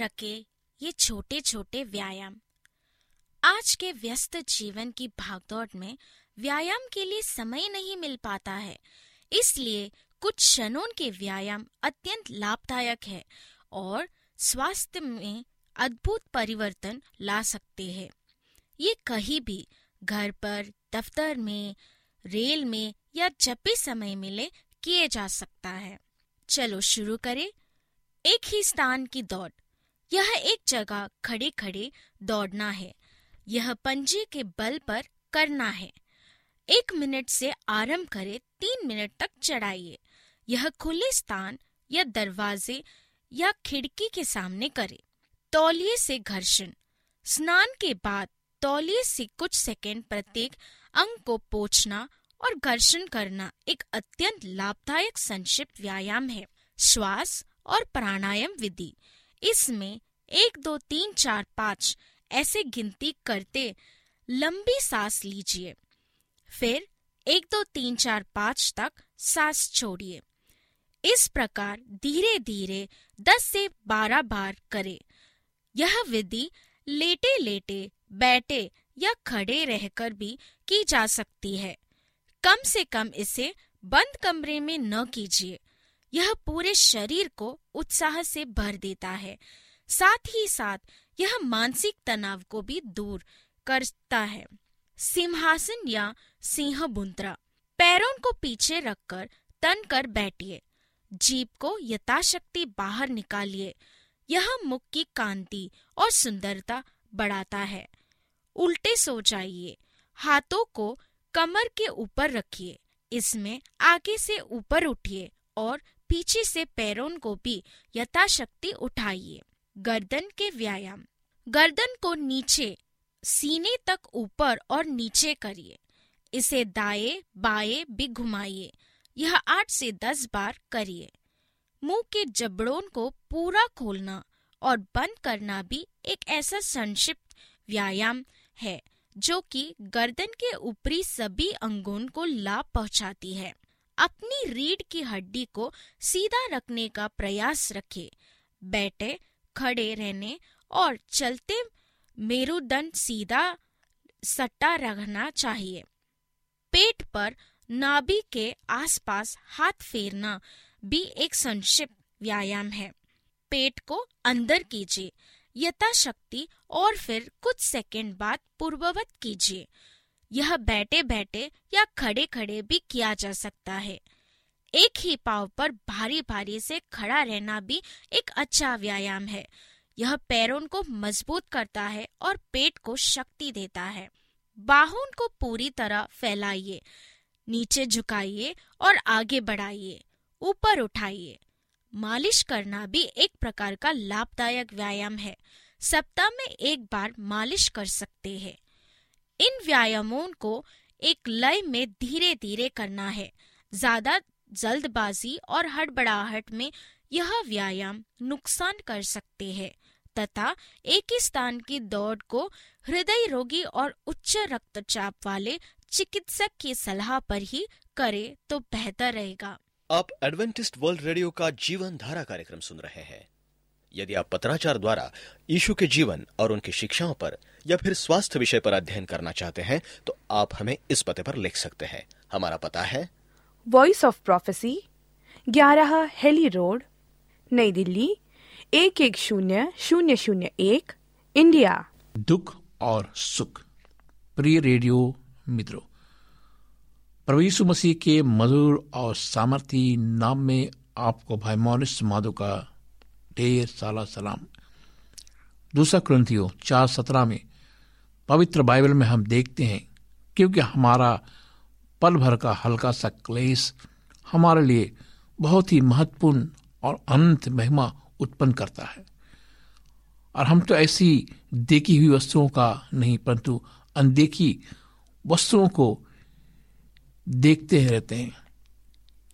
ये छोटे छोटे व्यायाम। आज के व्यस्त जीवन की भागदौड़ में व्यायाम के लिए समय नहीं मिल पाता है, इसलिए कुछ क्षणों के व्यायाम अत्यंत लाभदायक है और स्वास्थ्य में अद्भुत परिवर्तन ला सकते हैं। ये कहीं भी घर पर, दफ्तर में, रेल में या जब भी समय मिले किए जा सकता है। चलो शुरू करें। एक ही स्थान की दौड़। यह एक जगह खड़े खड़े दौड़ना है। यह पंजे के बल पर करना है। एक मिनट से आरंभ करें, तीन मिनट तक चढ़ाइए। यह खुले स्थान या दरवाजे या खिड़की के सामने करें। तौलिए से घर्षण। स्नान के बाद तौलिए से कुछ सेकंड प्रत्येक अंग को पोछना और घर्षण करना एक अत्यंत लाभदायक संक्षिप्त व्यायाम है। श्वास और प्राणायाम विधि। इसमें एक, दो, तीन, चार, पाँच ऐसे गिनती करते लंबी सांस लीजिए। फिर एक, दो, तीन, चार, पाँच तक सांस छोड़िए। इस प्रकार धीरे धीरे 10 से 12 बार करें। यह विधि लेटे लेटे बैठे या खड़े रहकर भी की जा सकती है। कम से कम इसे बंद कमरे में न कीजिए। यह पूरे शरीर को उत्साह से भर देता है। साथ ही साथ यह मानसिक तनाव को भी दूर करता है। सिंहासन या सिंह बुंत्रा पैरों को पीछे रखकर तन कर बैठिए। जीप को यथाशक्ति बाहर निकालिए। यह मुख की कांति और सुंदरता बढ़ाता है। उल्टे सो जाइए। हाथों को कमर के ऊपर रखिए। इसमें आगे से ऊपर उठिए और पीछे से पैरों को भी यथाशक्ति उठाइए। गर्दन के व्यायाम। गर्दन को नीचे, सीने तक ऊपर और नीचे करिए। इसे दाएँ, बाएँ भी घुमाइए। यह आठ से दस बार करिए। मुँह के जबड़ों को पूरा खोलना और बंद करना भी एक ऐसा संक्षिप्त व्यायाम है, जो कि गर्दन के ऊपरी सभी अंगों को लाभ पहुंचाती है। अपनी रीढ़ की हड्डी को सीधा रखने का प्रयास रखें। बैठे, खड़े रहने और चलते मेरुदंड सीधा सट्टा रखना चाहिए। पेट पर नाभि के आसपास हाथ फेरना भी एक संक्षिप्त व्यायाम है। पेट को अंदर कीजिए, यथाशक्ति और फिर कुछ सेकंड बाद पूर्ववत कीजिए। यह बैठे बैठे या खड़े खड़े भी किया जा सकता है। एक ही पाव पर भारी भारी से खड़ा रहना भी एक अच्छा व्यायाम है। यह पैरों को मज़बूत करता है और पेट को शक्ति देता है। बाहों को पूरी तरह फैलाइए, नीचे झुकाइए और आगे बढ़ाइए, ऊपर उठाइए। मालिश करना भी एक प्रकार का लाभदायक व्यायाम है। सप्ताह में एक बार मालिश कर सकते हैं। इन व्यायामों को एक लय में धीरे धीरे करना है। ज़्यादा जल्दबाजी और हड़बड़ाहट में यह व्यायाम नुकसान कर सकते हैं, तथा एक ही स्थान की दौड़ को हृदय रोगी और उच्च रक्तचाप वाले चिकित्सक की सलाह पर ही करे तो बेहतर रहेगा। आप एडवेंटिस्ट वर्ल्ड रेडियो का जीवन धारा कार्यक्रम सुन रहे हैं। यदि आप पत्राचार द्वारा यीशु के जीवन और उनकी शिक्षाओं पर या फिर स्वास्थ्य विषय पर अध्ययन करना चाहते हैं तो आप हमें इस पते पर लिख सकते हैं। हमारा पता है। वॉइस ऑफ़ प्रोफेसी ग्यारह हेली रोड नई दिल्ली एक एक शून्य शून्य शून्य एक इंडिया। दुख और सुख। प्रिय रेडियो मित्रों प्रभु यीशु मसीह के मधुर और सामर्थी नाम में आपको भाई मोनिस माधो का ढेर साला सलाम। दूसरा क्रंथियो, चार सत्रह में, पवित्र बाइबल में हम देखते हैं, क्योंकि हमारा पल भर का हल्का सा क्लेश हमारे लिए बहुत ही महत्वपूर्ण और अनंत महिमा उत्पन्न करता है। और हम तो ऐसी देखी हुई वस्तुओं का नहीं, परंतु अनदेखी वस्तुओं को देखते रहते हैं,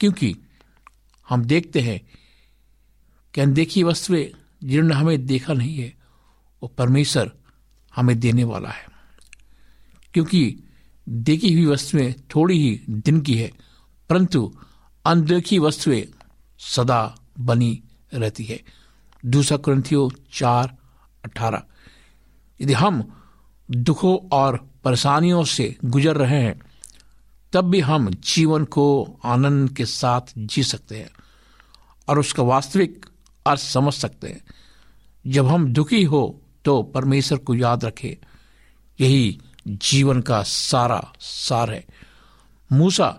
क्योंकि हम देखते हैं कि अनदेखी वस्तुएँ जिन्होंने हमें देखा नहीं है, वो परमेश्वर हमें देने वाला है। क्योंकि देखी हुई वस्तुएँ थोड़ी ही दिन की है, परंतु अनदेखी वस्तुएँ सदा बनी रहती है। दूसरा क्रंथियो चार, अठारह। यदि हम दुखों और परेशानियों से गुजर रहे हैं, तब भी हम जीवन को आनंद के साथ जी सकते हैं और उसका वास्तविक अर्थ समझ सकते हैं। जब हम दुखी हो तो परमेश्वर को याद रखें। यही जीवन का सारा सार है। मूसा,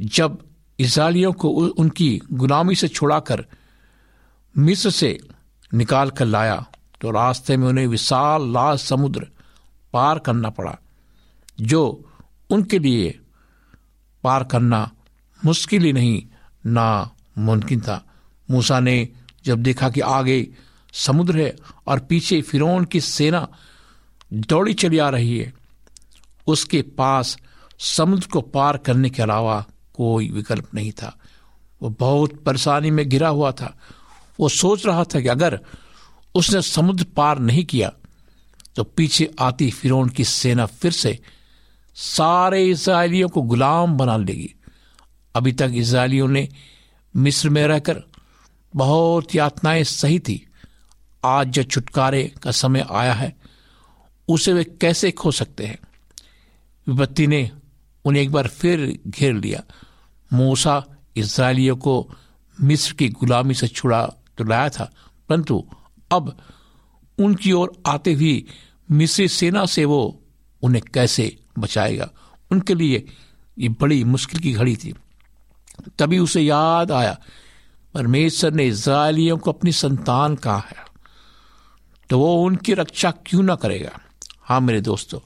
जब इसराइलियों को उनकी गुलामी से छुड़ाकर मिस्र से निकाल कर लाया तो रास्ते में उन्हें विशाल लाल समुद्र पार करना पड़ा, जो उनके लिए पार करना मुश्किल ही नहीं ना मुमकिन था। मूसा ने जब देखा कि आगे समुद्र है और पीछे फिरौन की सेना दौड़ी चली आ रही है, उसके पास समुद्र को पार करने के अलावा कोई विकल्प नहीं था। वो बहुत परेशानी में घिरा हुआ था। वो सोच रहा था कि अगर उसने समुद्र पार नहीं किया तो पीछे आती फिरौन की सेना फिर से सारे इसराइलियों को गुलाम बना लेगी। अभी तक इसराइलियों ने मिस्र में रहकर बहुत यातनाएँ सही थी। आज जो छुटकारे का समय आया है, उसे वे कैसे खो सकते हैं? विपत्ति ने उन्हें एक बार फिर घेर लिया। मूसा इसराइलियों को मिस्र की गुलामी से छुड़ा तो लाया था, परंतु अब उनकी ओर आते हुई मिस्री सेना से वो उन्हें कैसे बचाएगा? उनके लिए ये बड़ी मुश्किल की घड़ी थी। तभी उसे याद आया परमेश्वर ने इज़राइलियों को अपनी संतान कहा है। तो वो उनकी रक्षा क्यों ना करेगा? हाँ मेरे दोस्तों,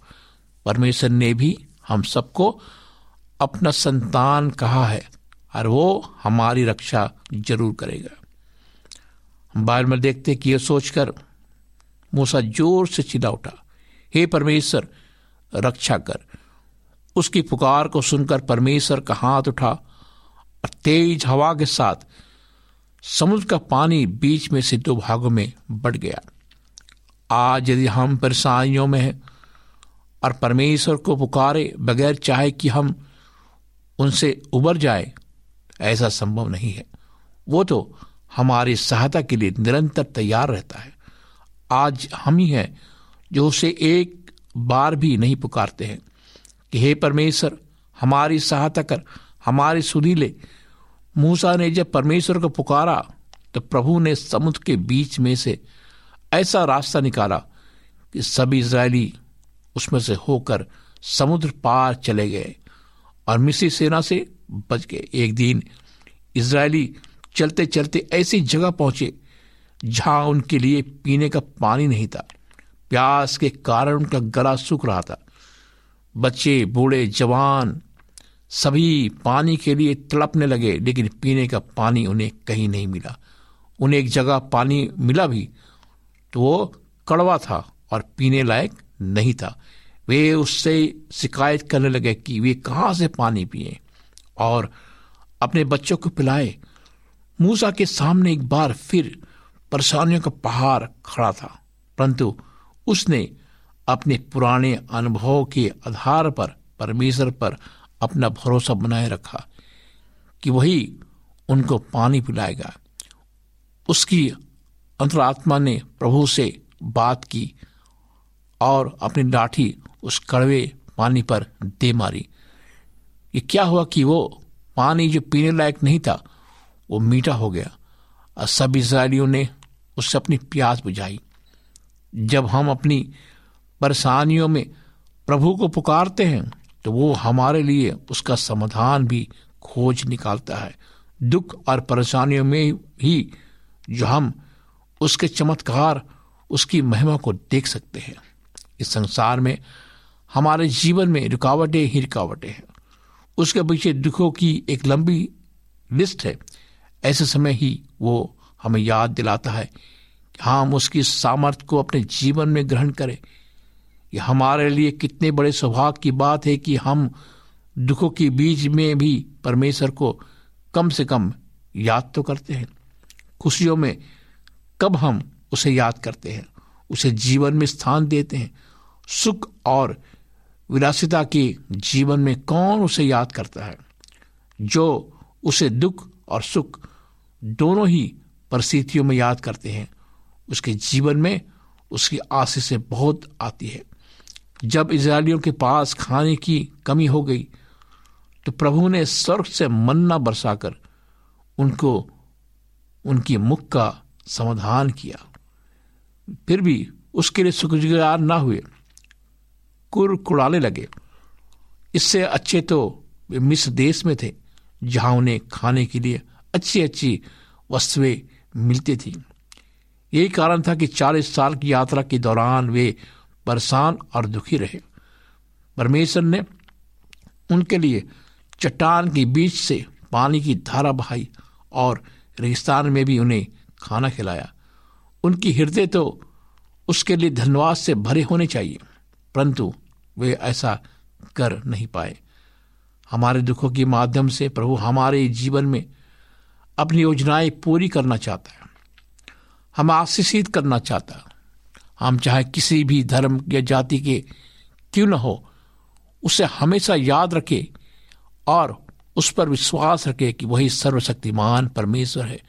परमेश्वर ने भी हम सबको अपना संतान कहा है और वो हमारी रक्षा ज़रूर करेगा। हम बाइबल में देखते कि यह सोचकर मूसा ज़ोर से चिल्ला उठा, हे परमेश्वर, रक्षा कर। उसकी पुकार को सुनकर परमेश्वर का हाथ उठा और तेज हवा के साथ समुद्र का पानी बीच में से दो भागों में बढ़ गया। आज यदि हम परेशानियों में हैं और परमेश्वर को पुकारे बगैर चाहे कि हम उनसे उबर जाए, ऐसा संभव नहीं है। वो तो हमारी सहायता के लिए निरंतर तैयार रहता है। आज हम ही हैं जो उसे एक बार भी नहीं पुकारते हैं कि, हे परमेश्वर, हमारी सहायता कर, हमारी सुधी ले मूसा ने जब परमेश्वर को पुकारा तो प्रभु ने समुद्र के बीच में से ऐसा रास्ता निकाला कि सभी इसराइली उसमें से होकर समुद्र पार चले गए और मिसी सेना से बच गए। एक दिन इसराइली चलते चलते ऐसी जगह पहुँचे जहाँ उनके लिए पीने का पानी नहीं था। प्यास के कारण उनका गला सूख रहा था। बच्चे, बूढ़े, जवान सभी पानी के लिए तड़पने लगे, लेकिन पीने का पानी उन्हें कहीं नहीं मिला। उन्हें एक जगह पानी मिला भी तो वो कड़वा था और पीने लायक नहीं था। वे उससे शिकायत करने लगे कि वे कहाँ से पानी पिए और अपने बच्चों को पिलाए। मूसा के सामने एक बार फिर परेशानियों का पहाड़ खड़ा था, परंतु उसने अपने पुराने अनुभव के आधार पर, परमेश्वर पर अपना भरोसा बनाए रखा कि वही उनको पानी पिलाएगा। उसकी अंतरात्मा ने प्रभु से बात की और अपनी लाठी उस कड़वे पानी पर दे मारी। ये क्या हुआ कि वो पानी जो पीने लायक नहीं था, वो मीठा हो गया और सब इसराइलियों ने उससे अपनी प्यास बुझाई। जब हम अपनी परेशानियों में प्रभु को पुकारते हैं तो वो हमारे लिए उसका समाधान भी खोज निकालता है। दुख और परेशानियों में ही जो हम उसके चमत्कार, उसकी महिमा को देख सकते हैं। इस संसार में हमारे जीवन में रुकावटें ही रुकावटें हैं। उसके पीछे दुखों की एक लंबी लिस्ट है। ऐसे समय ही वो हमें याद दिलाता है कि हम उसकी सामर्थ्य को अपने जीवन में ग्रहण करें। ये हमारे लिए कितने बड़े सौभाग्य की बात है कि हम दुखों के बीच में भी परमेश्वर को कम से कम याद तो करते हैं। खुशियों में कब हम उसे याद करते हैं, उसे जीवन में स्थान देते हैं, सुख और विलासिता के जीवन में कौन उसे याद करता है? जो उसे दुख और सुख दोनों ही परिस्थितियों में याद करते हैं, उसके जीवन में उसकी आशीष बहुत आती है। जब इसराइलियों के पास खाने की कमी हो गई तो प्रभु ने स्वर्ग से मन्ना बरसाकर उनको, उनकी मुख का समाधान किया। फिर भी उसके लिए शुक्रगुजार ना हुए कुर कुड़ाने लगे। इससे अच्छे तो वे मिस्र देश में थे, जहाँ उन्हें खाने के लिए अच्छी अच्छी वस्तुएँ मिलती थी। यही कारण था कि चालीस साल की यात्रा के दौरान वे परेशान और दुखी रहे। परमेश्वर ने उनके लिए चट्टान के बीच से पानी की धारा बहाई और रेगिस्तान में भी उन्हें खाना खिलाया। उनकी हृदय तो उसके लिए धन्यवाद से भरे होने चाहिए, परंतु वे ऐसा कर नहीं पाए। हमारे दुखों के माध्यम से प्रभु हमारे जीवन में अपनी योजनाएँ पूरी करना चाहता है। हम आशीषित करना चाहता है। हम चाहे किसी भी धर्म या जाति के क्यों न हो, उसे हमेशा याद रखे और उस पर विश्वास रखे कि वही सर्वशक्तिमान परमेश्वर है,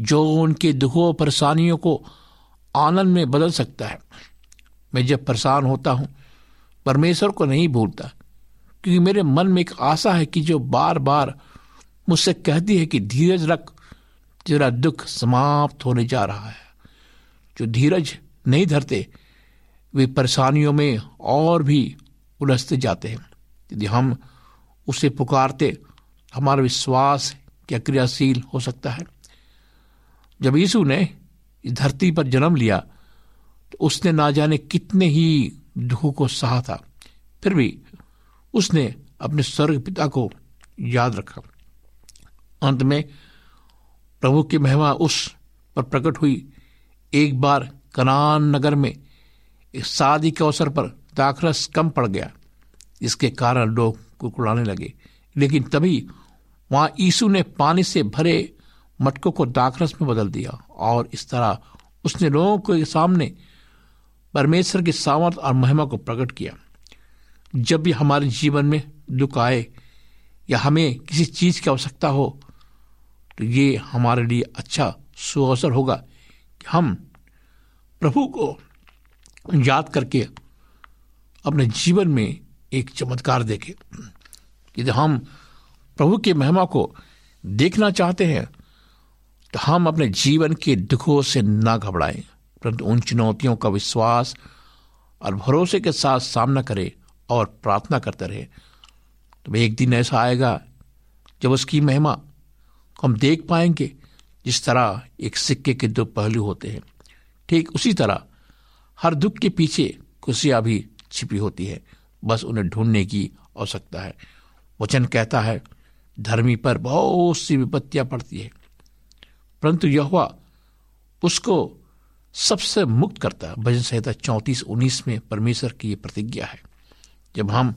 जो उनके दुखों परेशानियों को आनंद में बदल सकता है। मैं जब परेशान होता हूँ, परमेश्वर को नहीं भूलता, क्योंकि मेरे मन में एक आशा है कि जो बार बार मुझसे कहती है कि धीरज रख, तेरा दुख समाप्त होने जा रहा है। जो धीरज नहीं धरते, वे परेशानियों में और भी उलझते जाते हैं। यदि हम उसे पुकारते, हमारा विश्वास क्या क्रियाशील हो सकता है? जब यीशु ने इस धरती पर जन्म लिया तो उसने ना जाने कितने ही दुखों को सहा था। फिर भी उसने अपने स्वर्ग पिता को याद रखा। अंत में प्रभु की महिमा उस पर प्रकट हुई। एक बार कनान नगर में शादी के अवसर पर दाखरस कम पड़ गया इसके कारण लोग कुकुड़ाने लगे। लेकिन तभी वहाँ यीशु ने पानी से भरे मटकों को दाखरस में बदल दिया और इस तरह उसने लोगों के सामने परमेश्वर की सामर्थ और महिमा को प्रकट किया। जब भी हमारे जीवन में दुख आए या हमें किसी चीज़ की आवश्यकता हो तो ये हमारे लिए अच्छा सुअवसर होगा कि हम प्रभु को याद करके अपने जीवन में एक चमत्कार देखें। यदि हम प्रभु की महिमा को देखना चाहते हैं तो हम अपने जीवन के दुखों से ना घबराएँ, परंतु उन चुनौतियों का विश्वास और भरोसे के साथ सामना करें और प्रार्थना करते रहे। तो एक दिन ऐसा आएगा, जब उसकी महिमा को हम देख पाएँगे, जिस तरह एक सिक्के के दो पहलू होते हैं। ठीक उसी तरह हर दुख के पीछे खुशियाँ भी छिपी होती है। बस उन्हें ढूँढने की आवश्यकता है। वचन कहता है, धर्मी पर बहुत सी विपत्तियाँ पड़ती है। परंतु यह उसको सबसे मुक्त करता है। भजन संहिता चौंतीस, उन्नीस में परमेश्वर की यह प्रतिज्ञा है। जब हम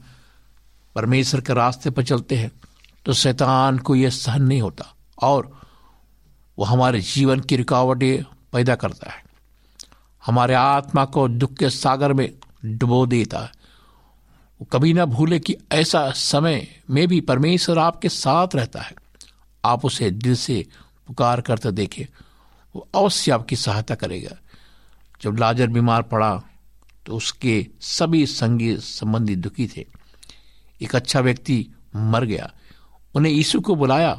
परमेश्वर के रास्ते पर चलते हैं तो शैतान को यह सहन नहीं होता और वह हमारे जीवन की रुकावटें पैदा करता है। हमारे आत्मा को दुख के सागर में डुबो देता है। वो कभी ना भूले कि ऐसा समय में भी परमेश्वर आपके साथ रहता है। आप उसे दिल से पुकार करते देखे। वो अवश्य आपकी सहायता करेगा। जब लाजर बीमार पड़ा तो उसके सभी संगी संबंधी दुखी थे। एक अच्छा व्यक्ति मर गया। उन्हें यीशु को बुलाया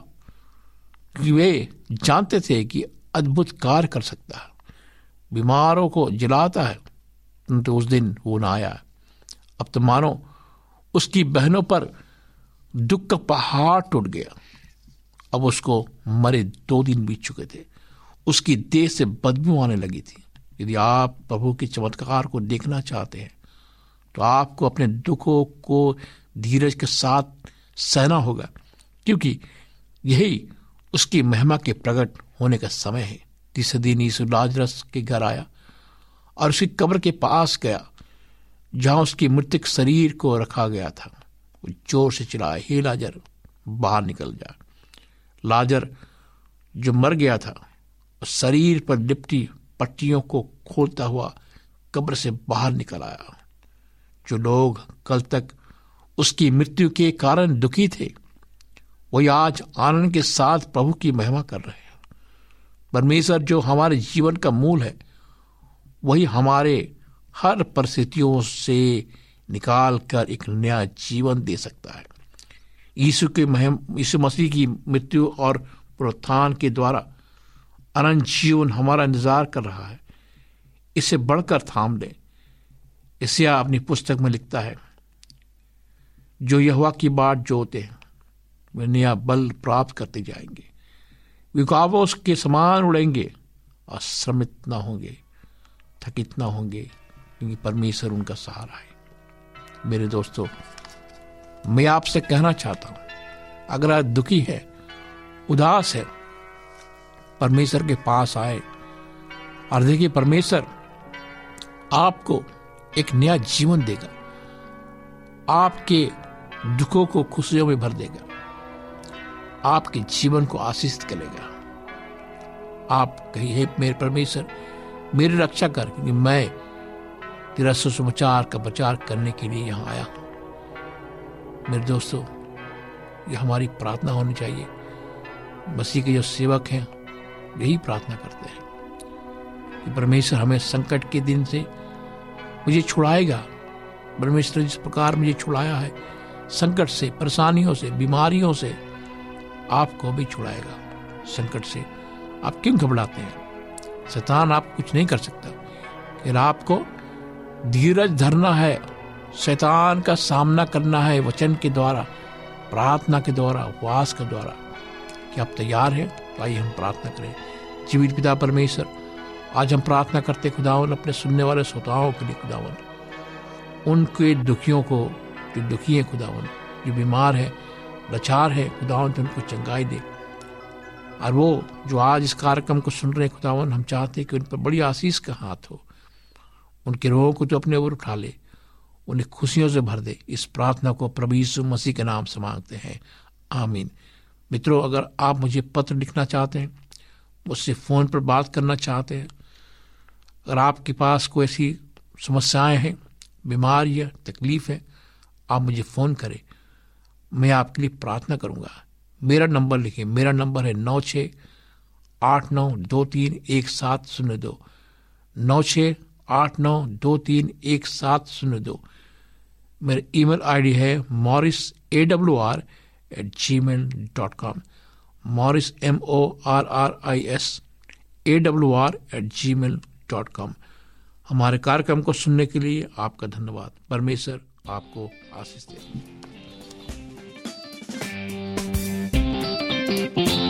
कि वे जानते थे कि अद्भुत कार्य कर सकता है। बीमारों को जिलाता है परंतु उस दिन वो ना आया अब तो मानो, उसकी बहनों पर दुख का पहाड़ टूट गया। अब उसको मरे दो दिन बीत चुके थे। उसकी देह से बदबू आने लगी थी। यदि आप प्रभु के चमत्कार को देखना चाहते हैं तो आपको अपने दुखों को धीरज के साथ सहना होगा, क्योंकि यही उसकी महिमा के प्रकट होने का समय है। तीसरे दिन यीशु लाजरस के घर आया और उसकी कब्र के पास गया, जहाँ उसकी मृतक शरीर को रखा गया था। वो ज़ोर से चिल्लाया, हे लाजर, बाहर निकल जा। लाजर, जो मर गया था शरीर पर लिपटी पट्टियों को खोलता हुआ कब्र से बाहर निकल आया। जो लोग कल तक उसकी मृत्यु के कारण दुखी थे, वही आज आनंद के साथ प्रभु की महिमा कर रहे हैं। परमेश्वर जो हमारे जीवन का मूल है, वही हमारे हर परिस्थितियों से निकाल कर एक नया जीवन दे सकता है। यीशु के महिम, यीशु मसीह की मृत्यु और प्रोत्थान के द्वारा अनंत जीवन हमारा इंतज़ार कर रहा है। इसे बढ़कर थाम लें। इसे अपनी पुस्तक में लिखता है, जो यहवा की बाट जोते हैं, वे नया बल प्राप्त करते जाएँगे। विकावों के समान उड़ेंगे। और श्रमित न होंगे, थकित न होंगे, क्योंकि परमेश्वर उनका सहारा है। मेरे दोस्तों, मैं आपसे कहना चाहता हूँ, अगर आज दुखी है, उदास है, परमेश्वर के पास आए और देखिए, परमेश्वर आपको एक नया जीवन देगा। आपके दुखों को खुशियों में भर देगा। आपके जीवन को आशीषित करेगा। आप कही हे मेरे परमेश्वर, मेरी रक्षा कर, क्योंकि मैं तेरा सुसमाचार का प्रचार करने के लिए यहाँ आया हूँ। मेरे दोस्तों, ये हमारी प्रार्थना होनी चाहिए। मसीह के जो सेवक हैं, यही प्रार्थना करते हैं कि परमेश्वर हमें संकट के दिन से मुझे छुड़ाएगा। परमेश्वर जिस प्रकार मुझे छुड़ाया है, संकट से, परेशानियों से, बीमारियों से आपको भी छुड़ाएगा। संकट से आप क्यों घबराते हैं? शैतान आप कुछ नहीं कर सकता। फिर आपको धीरज धरना है। शैतान का सामना करना है वचन के द्वारा, प्रार्थना के द्वारा, उपवास के द्वारा। क्या आप तैयार हैं तो आइए हम प्रार्थना करें। जीवित पिता परमेश्वर, आज हम प्रार्थना करते खुदावन, अपने सुनने वाले श्रोताओं के लिए, खुदावन। उनके दुखियों को, जो दुखी है, खुदावन, जो बीमार है लाचार है खुदावन तो उनको चंगाई दे। और वो जो आज इस कार्यक्रम को सुन रहे हैं खुदावन हम चाहते हैं कि उन पर बड़ी आशीष का हाथ हो। उनके रोगों को तो अपने ऊपर उठा ले, उन्हें खुशियों से भर दे। इस प्रार्थना को प्रभु यीशु मसीह के नाम से मांगते हैं। आमीन। मित्रों, अगर आप मुझे पत्र लिखना चाहते हैं, मुझसे फ़ोन पर बात करना चाहते हैं, अगर आपके पास कोई ऐसी समस्याएँ हैं, बीमारी है तकलीफ़ है, आप मुझे फ़ोन करें। मैं आपके लिए प्रार्थना करूँगा। मेरा नंबर लिखें। मेरा नंबर है नौ छ आठ नौ दो तीन एक सात शून्य दो। नौ छ आठ नौ दो तीन एक सात शून्य दो। मेरा ईमेल आईडी है Morris A W R at Gmail dot com. Morris M O R R I S A W R at Gmail dot com. हमारे कार्यक्रम को सुनने के लिए आपका धन्यवाद। परमेश्वर आपको आशीष दे। Thank you.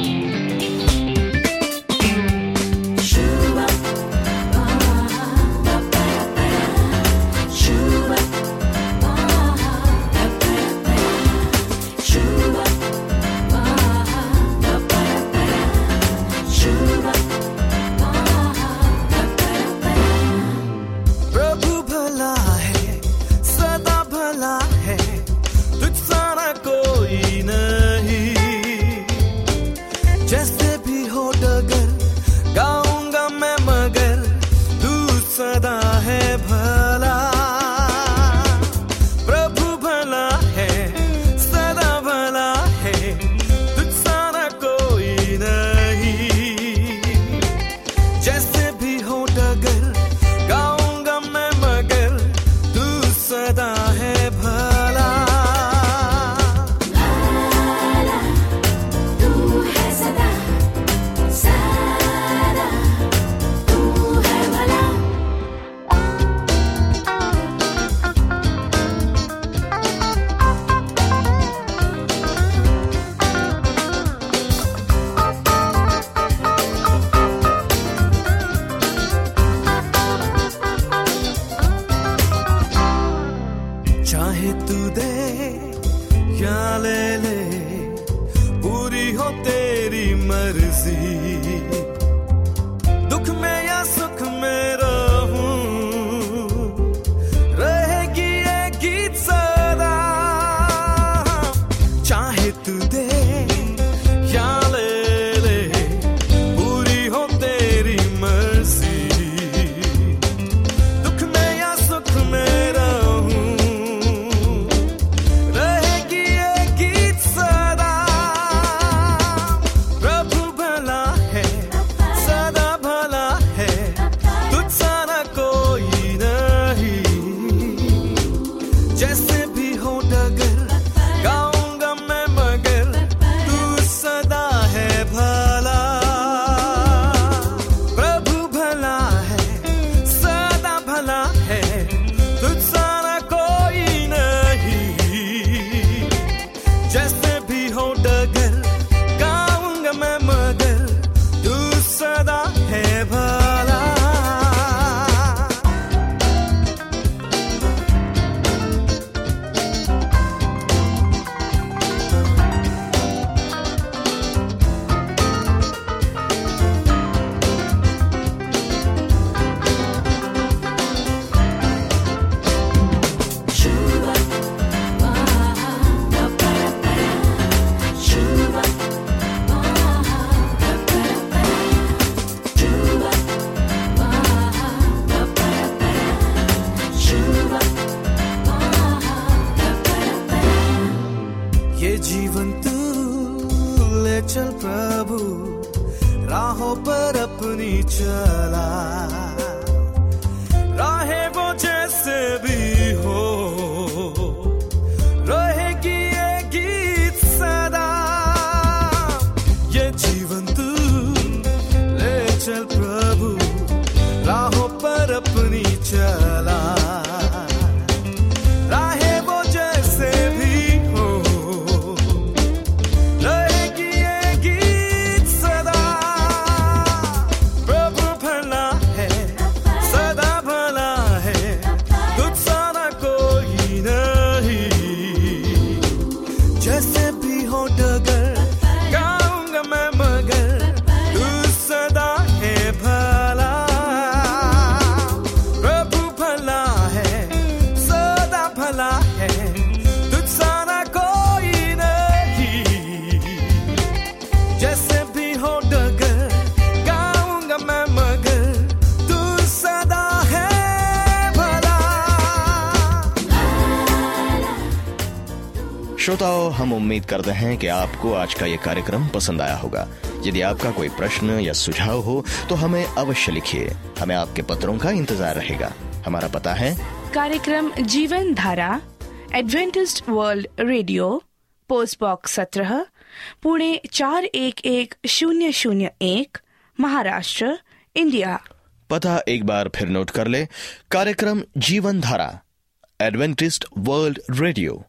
उम्मीद हैं कि आपको आज का ये कार्यक्रम पसंद आया होगा। यदि आपका कोई प्रश्न या सुझाव हो तो हमें अवश्य लिखिए। हमें आपके पत्रों का इंतज़ार रहेगा। हमारा पता है कार्यक्रम Jeevan Dhara Adventist World Radio post box सत्रह पुणे चार एक एक शून्य शून्य एक महाराष्ट्र इंडिया। पता एक बार फिर नोट कर ले। कार्यक्रम Jeevan Dhara Adventist World Radio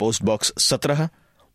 post box सत्रह।